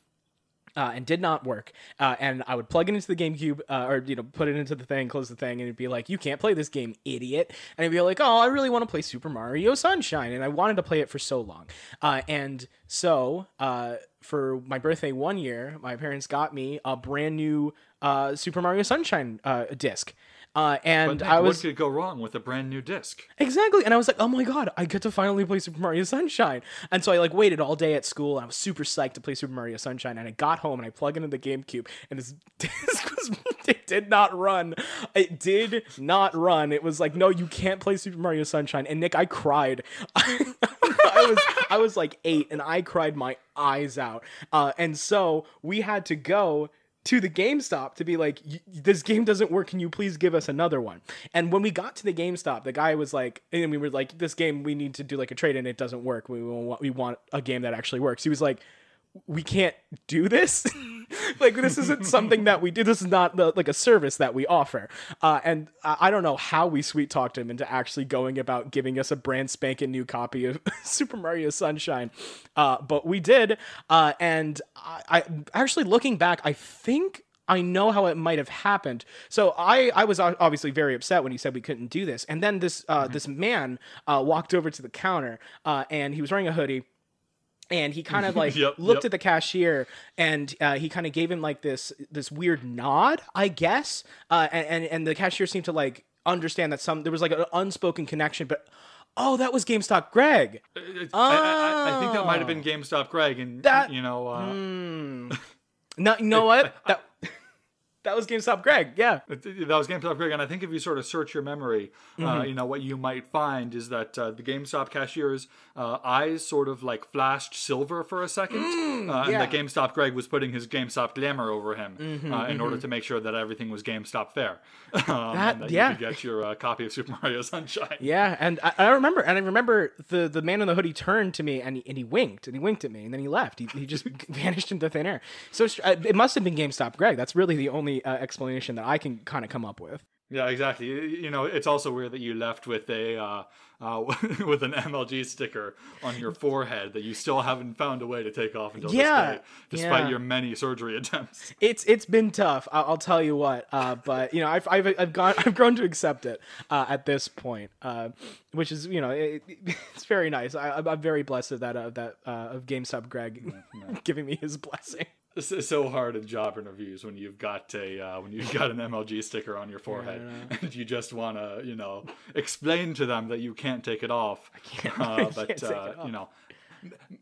uh, and did not work. Uh, and I would plug it into the GameCube, uh, or you know, put it into the thing, close the thing, and it'd be like, "You can't play this game, idiot!" And I'd be like, "Oh, I really want to play Super Mario Sunshine," and I wanted to play it for so long. Uh, and so, uh, for my birthday one year, my parents got me a brand new uh, Super Mario Sunshine uh, disc. Uh, and Nick, I what could go wrong with a brand new disc? Exactly. And I was like, oh my God, I get to finally play Super Mario Sunshine. And so I like waited all day at school and I was super psyched to play Super Mario Sunshine. And I got home and I plugged into the GameCube and this disc was, it did not run. It did not run. It was like, no, you can't play Super Mario Sunshine. And Nick, I cried. I was, I was like eight and I cried my eyes out. Uh, and so we had to go to the GameStop to be like, this game doesn't work. Can you please give us another one? And when we got to the GameStop, the guy was like, and we were like, this game, we need to do like a trade and It doesn't work. We want, we want a game that actually works. He was like, we can't do this. like this isn't something that we do. This is not the, like a service that we offer. Uh, and I, I don't know how we sweet talked him into actually going about giving us a brand spanking new copy of Super Mario Sunshine. Uh, but we did. Uh, and I, I actually looking back, I think I know how it might have happened. So I, I was obviously very upset when he said we couldn't do this. And then this uh, this man uh, walked over to the counter uh, and he was wearing a hoodie and he kind of like Yep, looked yep. at the cashier and uh, he kind of gave him like this this weird nod i guess. Uh, and, and and the cashier seemed to like understand that some there was like an unspoken connection but oh that was gamestop greg. I, I, I think that might have been GameStop Greg, and That- you know, uh, no you know what? That that was gamestop greg yeah That was GameStop Greg, and I think if you sort of search your memory, uh, Mm-hmm. you know what you might find is that uh, the GameStop cashier's uh, eyes sort of like flashed silver for a second, uh, and Mm, yeah. that GameStop Greg was putting his GameStop glamour over him Mm-hmm, uh, in order to make sure that everything was GameStop fair, um, That- and that yeah. you could get your uh, copy of Super Mario Sunshine. yeah and I, I remember and i remember the the man in the hoodie turned to me and he, and he winked and he winked at me and then he left he, he just vanished into thin air so uh, it must have been gamestop greg that's really the only uh, explanation that i can kind of come up with Yeah, exactly. You- know, it's also weird that you left with a uh, uh, with an MLG sticker on your forehead that you still haven't found a way to take off until Yeah, this day, despite yeah. your many surgery attempts. it's it's been tough. I'll, I'll tell you what. Uh, but you know, I've I've I've gone I've grown to accept it uh, at this point, uh, which is you know it, it's very nice. I, I'm- I'm very blessed of that uh, that uh, of GameStop Greg giving me his blessing. It's so hard in job interviews when you've got a uh, when you've got an MLG sticker on your forehead and you just want to you know explain to them that you can't take it off. I can't- uh, I but can't take uh, it off. you know.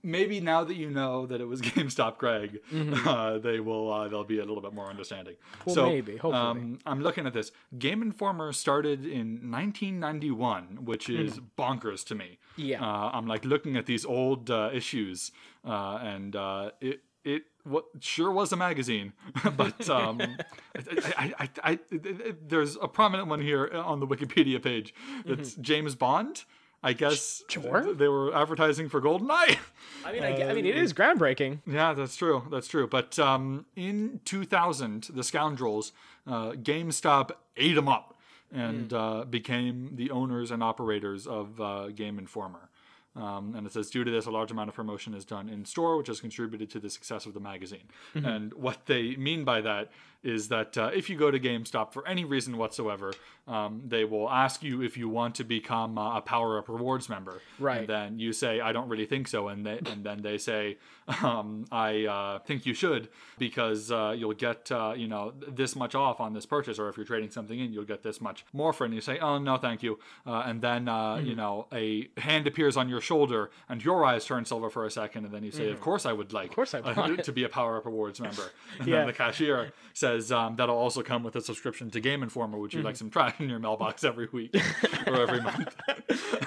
Maybe now that you know that it was GameStop Greg, uh, they will uh, they'll be a little bit more understanding. Mm-hmm. Well, so, maybe, hopefully. Um, I'm looking at this. Game Informer started in 1991, which is bonkers to me. Yeah. Uh, I'm like looking at these old uh, issues, uh, and uh, it it what sure was a magazine, but um, I, I, I, there's a prominent one here on the Wikipedia page. It's James Bond. I guess Mm-hmm. Sure. they were advertising for GoldenEye. I mean, I, I mean, it is groundbreaking. Yeah, that's true. That's true. But um, in 2000, the scoundrels, uh, GameStop ate them up and uh, became the owners and operators of uh, Game Informer. Um, and it says, due to this, a large amount of promotion is done in store, which has contributed to the success of the magazine. And what they mean by that is that uh, if you go to GameStop for any reason whatsoever, um, they will ask you if you want to become uh, a Power Up Rewards member. Right. And then you say, I don't really think so. And they, and then they say, um, I uh, think you should because uh, you'll get, uh, you know, this much off on this purchase. Or if you're trading something in, you'll get this much more for it. And you say, oh, no, thank you. Uh, and then, uh, you know, a hand appears on your shoulder and your eyes turn silver for a second. And then you say, of course I would like course I to be a Power Up Rewards member. And Yeah. then the cashier says, um, that'll also come with a subscription to Game Informer. Would you Mm-hmm. like some trash in your mailbox every week or every month?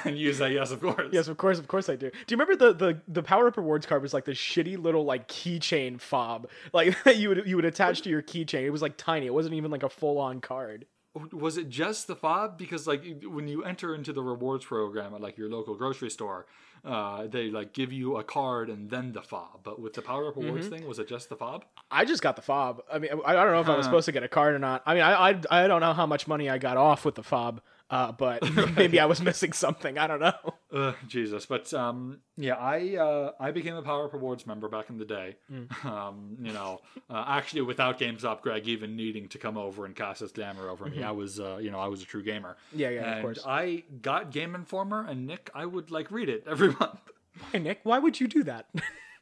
and you say, yes, of course. Yes, of course, of course I do. Do you remember the the the Power Up Rewards card was like the shitty little like keychain fob, like that you would you would attach to your keychain. It was like tiny. It wasn't even like a full on card. was it just the fob because like when you enter into the rewards program at like your local grocery store uh, they like give you a card and then the fob but with the power up rewards Mm-hmm. thing was it just the fob I just got the fob. I mean, I, I don't know if I was supposed to get a card or not. I mean, I, I I don't know how much money I got off with the fob, uh, but maybe I was missing something. I don't know. uh, jesus but um yeah i uh i became a power up rewards member back in the day Mm. um you know uh, actually without gamestop greg even needing to come over and cast his glamour over me i was uh you know i was a true gamer Mm-hmm. Yeah, yeah, of course. i got game informer and nick i would like read it every month Why, Nick, why would you do that?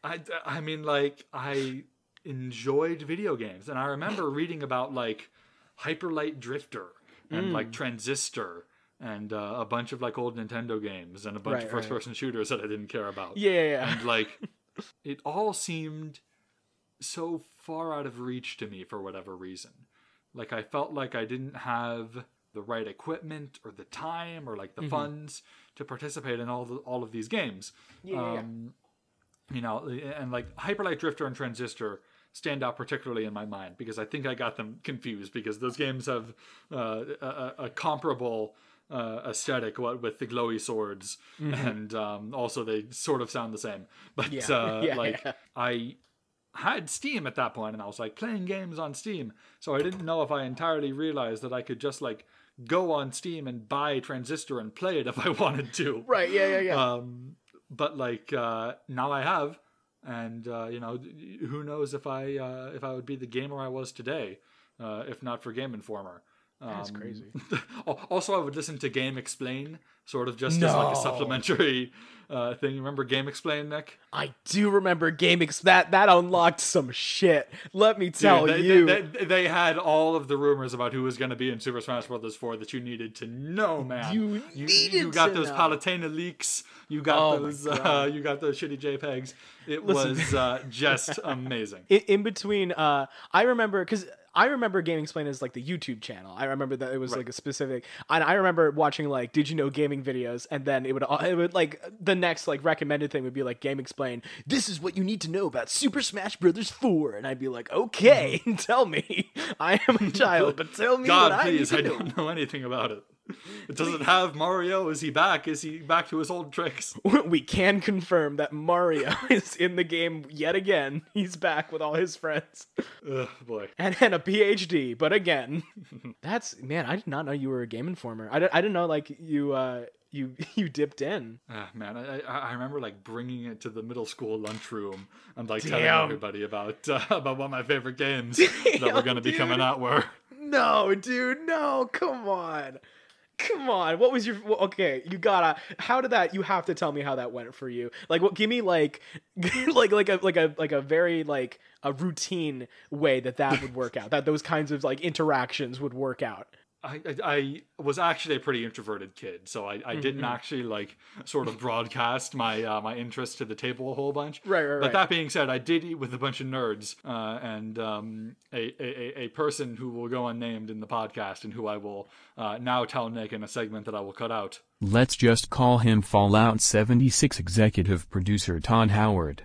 I, I mean, like, I enjoyed video games. And I remember reading about, like, Hyper Light Drifter and, Mm. like, Transistor and uh, a bunch of, like, old Nintendo games and a bunch Right, of first person shooters that I didn't care about. yeah, yeah, yeah. And, like, it all seemed so far out of reach to me for whatever reason. Like, I felt like I didn't have the right equipment or the time or like Mm-hmm. the funds to participate in all the, all of these games. Yeah, yeah, yeah. Um, you know, and like Hyper Light Drifter and Transistor stand out particularly in my mind because I think I got them confused because those games have uh, a, a- comparable uh, aesthetic what with the glowy swords and um, also they sort of sound the same. But Mm-hmm. Yeah. uh, Yeah, like yeah. I had Steam at that point and I was like playing games on Steam. So I didn't know if I entirely realized that I could just like go on Steam and buy Transistor and play it if I wanted to. Right, yeah, yeah, yeah. Um, but like uh, now I have, and uh, you know, who knows if I uh, if I would be the gamer I was today, uh, if not for Game Informer. Um, That's crazy. also, I would listen to GameXplain, sort of just as like a supplementary uh, thing. You remember GameXplain, Nick? I do remember gaming that that unlocked some shit. Let me tell Dude, they, you. They, they, they had all of the rumors about who was going to be in Super Smash Bros. 4 that you needed to know, man. You you, needed you got to those know. Palutena leaks. You got Oh those. Uh, you got those shitty JPEGs. It Listen. was uh, just amazing. in, in between uh i remember because i remember gaming explained as like the youtube channel i remember that it was like a specific and i remember watching like did you know gaming videos and then it would uh, it would like the next like recommended thing would be like GameXplain this is what you need to know about super smash brothers 4 and i'd be like okay tell me i am a child but tell me God, what please, i, I need to know. don't know anything about it. It doesn't have Mario. Is he back? Is he back to his old tricks? we can confirm that mario is in the game yet again he's back with all his friends Ugh, boy. and, and a PhD. But again, that's man, I did not know you were a game informer. I, did, I didn't know like you uh you you dipped in. Ah, man, I, I remember like bringing it to the middle school lunchroom and like Damn. telling everybody about uh, about what my favorite games that were Damn, going to be coming out were. No, dude, no, come on. Come on. What was your okay, you gotta how did that you have to tell me how that went for you. Like what give me like like like a like a like a very like a routine way that that would work out. That those kinds of like interactions would work out. I, I, I was actually a pretty introverted kid, so I, I didn't Mm-hmm. actually like sort of broadcast my uh, my interest to the table a whole bunch. Right, right, But right. that being said, I did eat with a bunch of nerds uh, and um, a, a a- a person who will go unnamed in the podcast and who I will uh, now tell Nick in a segment that I will cut out. Let's just call him Fallout 76 executive producer Todd Howard.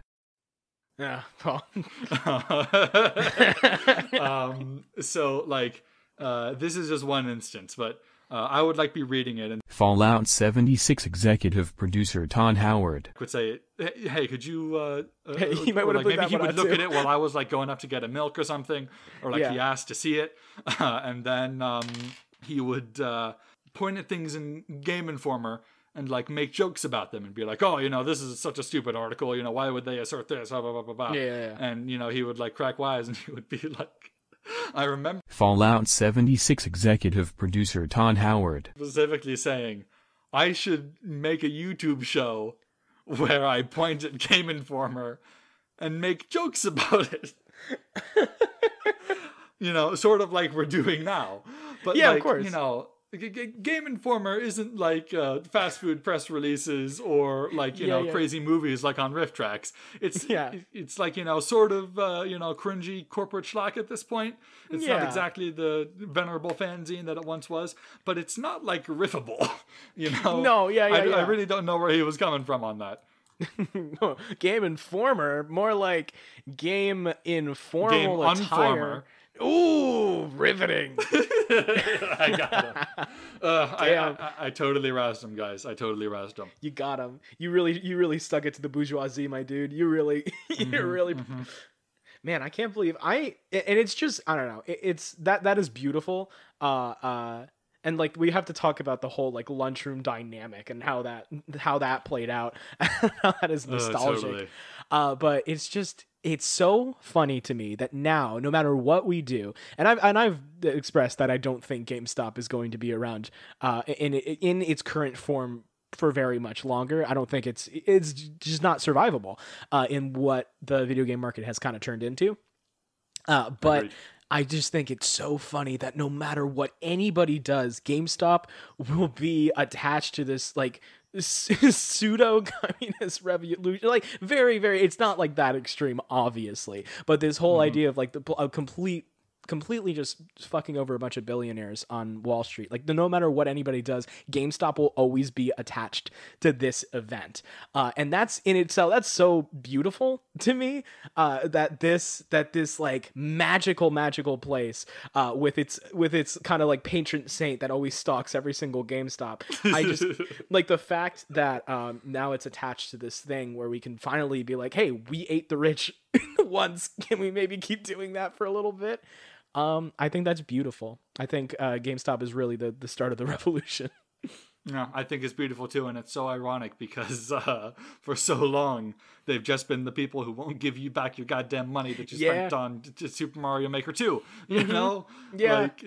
Yeah. Well, um, so like uh, this is just one instance, but uh, I would like be reading it and Fallout 76 executive producer Todd Howard. would say, "Hey, hey, could you?" Uh, uh, Hey, you might or, wanna like put maybe he would look too. at it while I was like going up to get a milk or something, or like Yeah. he asked to see it, uh, and then um, he would uh, point at things in Game Informer and like make jokes about them and be like, oh, you know, this is such a stupid article. You know, why would they assert this? Blah, blah, blah, blah, blah. Yeah, yeah, yeah. And, you know, he would like crack wise and he would be like, I remember Fallout 76 executive producer Todd Howard. specifically saying, I should make a YouTube show where I point at Game Informer and make jokes about it. you know, sort of like we're doing now. But Yeah, of course. you know, G- G- Game Informer isn't like uh, fast food press releases or like you Yeah, know yeah. crazy movies like on RiffTrax. It's Yeah. it's like you know sort of uh, you know cringy corporate schlock at this point. It's not exactly the venerable fanzine that it once was, but it's not like riffable. You know? No, yeah, yeah, I, I really don't know where he was coming from on that. game informer, more like game informal Game attire. Ooh, riveting. I got him. Uh, I, Damn. I, I, totally razzed him, guys. I totally razzed him. you got him. You really, you really stuck it to the bourgeoisie, my dude. You really, you really. Man, I can't believe I. And it's just, I don't know. It, it's that that is beautiful. Uh, uh, and like we have to talk about the whole like lunchroom dynamic and how that how that played out. that is nostalgic. totally. Uh, but it's just it's so funny to me that now, no matter what we do, and I've and I've expressed that I don't think GameStop is going to be around uh, in in its current form for very much longer. I don't think it's it's just not survivable uh, in what the video game market has kind of turned into. Uh, but Agreed. I just think it's so funny that no matter what anybody does, GameStop will be attached to this like pseudo communist revolution. Like very very it's not like that extreme obviously. But this whole mm-hmm. idea of like the a complete completely just fucking over a bunch of billionaires on Wall Street. Like the, no matter what anybody does, GameStop will always be attached to this event, uh, and that's in itself that's so beautiful to me. Uh, that this that this like magical magical place uh, with its with its kind of like patron saint that always stalks every single GameStop. I just like the fact that um, now it's attached to this thing where we can finally be like, hey, we ate the rich once. Can we maybe keep doing that for a little bit? Um, I think that's beautiful. I think uh, GameStop is really the, the start of the revolution. Yeah, I think it's beautiful too, and it's so ironic because uh, for so long they've just been the people who won't give you back your goddamn money that you Yeah. spent on Super Mario Maker 2. You know, Yeah. like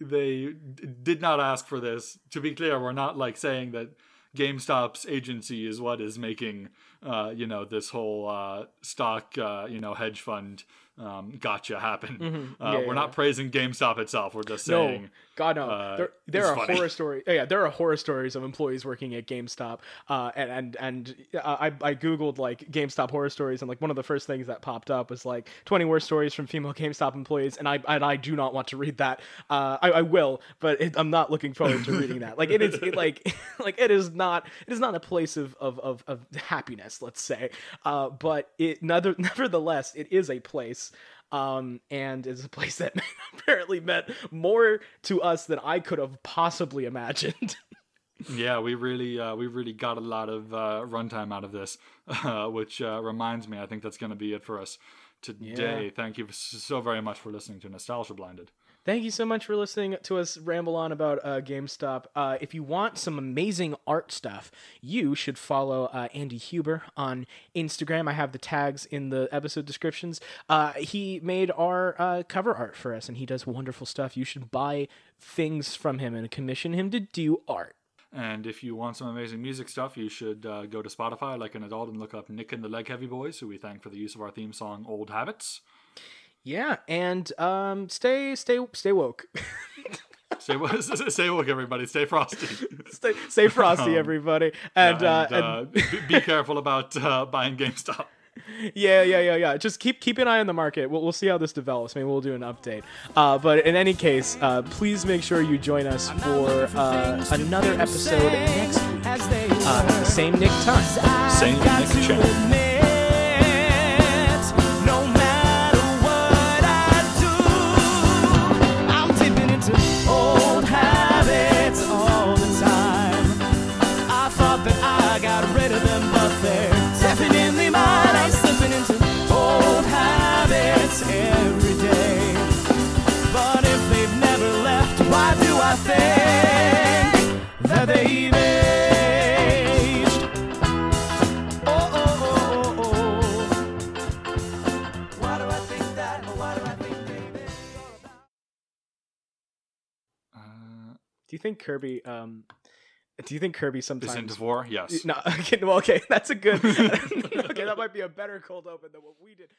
they d- did not ask for this. To be clear, we're not like saying that GameStop's agency is what is making, uh, you know, this whole uh, stock, uh, you know, hedge fund um, gotcha happen. Uh, Mm-hmm. Yeah, we're yeah, not praising GameStop itself. We're just saying. No, God no. uh, there there are funny. horror stories. Yeah, there are horror stories of employees working at GameStop. Uh, and and and uh, I I googled like GameStop horror stories, and like one of the first things that popped up was like 20 worst stories from female GameStop employees, and I and I do not want to read that. Uh, I, I will, but it, I'm not looking forward to reading that. Like it is it, like like it is not it is not a place of of of, of happiness, let's say. Uh, but it neither nevertheless it is a place um, and it's a place that apparently meant more to us than I could have possibly imagined. Yeah, we really uh, we really got a lot of uh, runtime out of this, uh, which uh, reminds me, I think that's going to be it for us today. Yeah. Thank you so very much for listening to Nostalgia Blinded. Thank you so much for listening to us ramble on about uh, GameStop. Uh, if you want some amazing art stuff, you should follow uh, Andy Huber on Instagram. I have the tags in the episode descriptions. Uh, he made our uh, cover art for us, and he does wonderful stuff. You should buy things from him and commission him to do art. And if you want some amazing music stuff, you should uh, go to Spotify like an adult and look up Nick and the Leg Heavy Boys, who we thank for the use of our theme song "Old Habits." Yeah, and um, stay, stay, stay woke. Stay, stay woke, everybody. Stay frosty. stay, stay frosty, everybody. And, Yeah, uh, and, uh, be, be careful about uh, buying GameStop. yeah, yeah, yeah, yeah. Just keep keep an eye on the market. We'll, we'll see how this develops. Maybe we'll do an update. Uh, but in any case, uh, please make sure you join us for uh, another episode next week. Uh, the same Nick time. Same Nick channel. Think Kirby? Um, do you think Kirby Is sometimes? into four? Yes. No, okay, well, okay, that's a good. okay, that might be a better cold open than what we did.